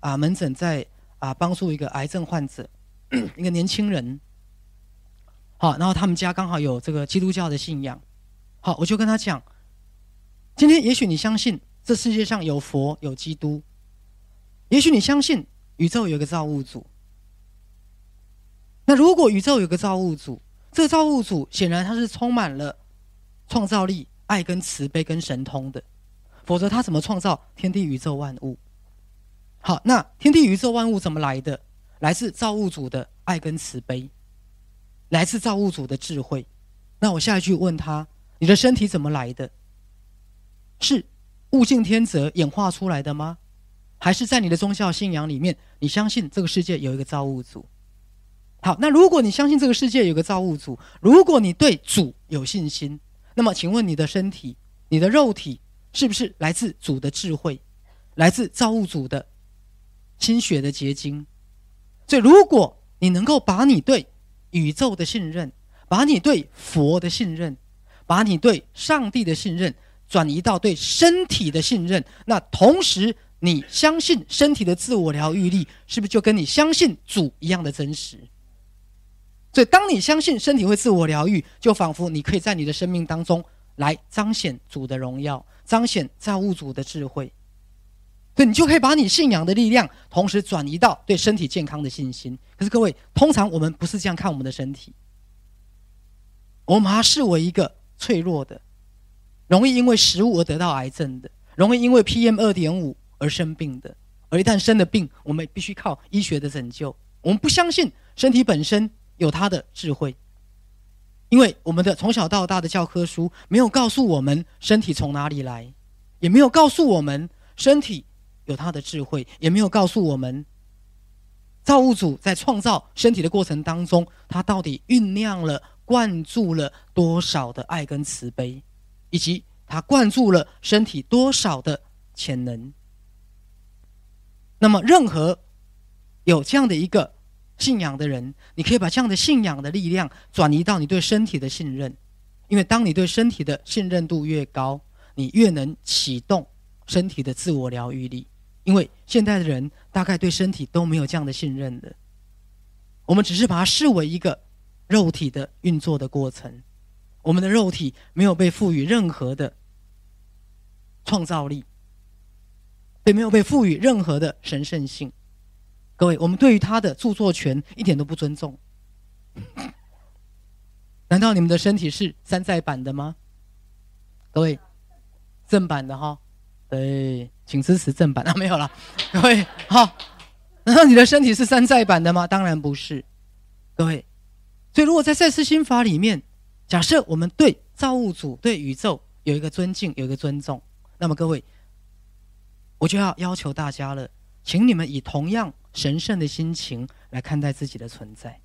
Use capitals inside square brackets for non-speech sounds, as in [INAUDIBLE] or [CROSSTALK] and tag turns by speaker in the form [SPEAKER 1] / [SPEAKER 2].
[SPEAKER 1] 啊门诊在啊帮助一个癌症患者，[CLEARS THROAT] 一个年轻人。好，然后他们家刚好有这个基督教的信仰。好，我就跟他讲，今天也许你相信这世界上有佛有基督，也许你相信宇宙有个造物主。那如果宇宙有个造物主，这个造物主显然他是充满了创造力、爱跟慈悲跟神通的，否则他怎么创造天地宇宙万物？好，那天地宇宙万物怎么来的？来自造物主的爱跟慈悲。来自造物主的智慧，那我下一句问他：你的身体怎么来的？是物竞天择演化出来的吗？还是在你的宗教信仰里面，你相信这个世界有一个造物主？好，那如果你相信这个世界有个造物主，如果你对主有信心，那么请问你的身体、你的肉体是不是来自主的智慧，来自造物主的心血的结晶？所以，如果你能够把你对宇宙的信任，把你对佛的信任，把你对上帝的信任转移到对身体的信任，那同时你相信身体的自我疗愈力，是不是就跟你相信主一样的真实？所以，当你相信身体会自我疗愈，就仿佛你可以在你的生命当中来彰显主的荣耀，彰显造物主的智慧。对，你就可以把你信仰的力量，同时转移到对身体健康的信心。可是各位，通常我们不是这样看我们的身体，我们把它视为一个脆弱的，容易因为食物而得到癌症的，容易因为 PM 二点五而生病的。而一旦生了病，我们必须靠医学的拯救。我们不相信身体本身有它的智慧，因为我们的从小到大的教科书没有告诉我们身体从哪里来，也没有告诉我们身体。有他的智慧，也没有告诉我们，造物主在创造身体的过程当中，他到底酝酿了、灌注了多少的爱跟慈悲，以及他灌注了身体多少的潜能。那么，任何有这样的一个信仰的人，你可以把这样的信仰的力量转移到你对身体的信任，因为当你对身体的信任度越高，你越能启动身体的自我疗愈力。因为现代的人大概对身体都没有这样的信任的，我们只是把它视为一个肉体的运作的过程，我们的肉体没有被赋予任何的创造力，也没有被赋予任何的神圣性。各位，我们对于他的著作权一点都不尊重。[LAUGHS] 难道你们的身体是山寨版的吗？各位，正版的哈。对，请支持正版 [LAUGHS] 啊！没有了，各位好。难道你的身体是山寨版的吗？当然不是，各位。所以，如果在赛斯心法里面，假设我们对造物主、对宇宙有一个尊敬、有一个尊重，那么各位，我就要要求大家了，请你们以同样神圣的心情来看待自己的存在。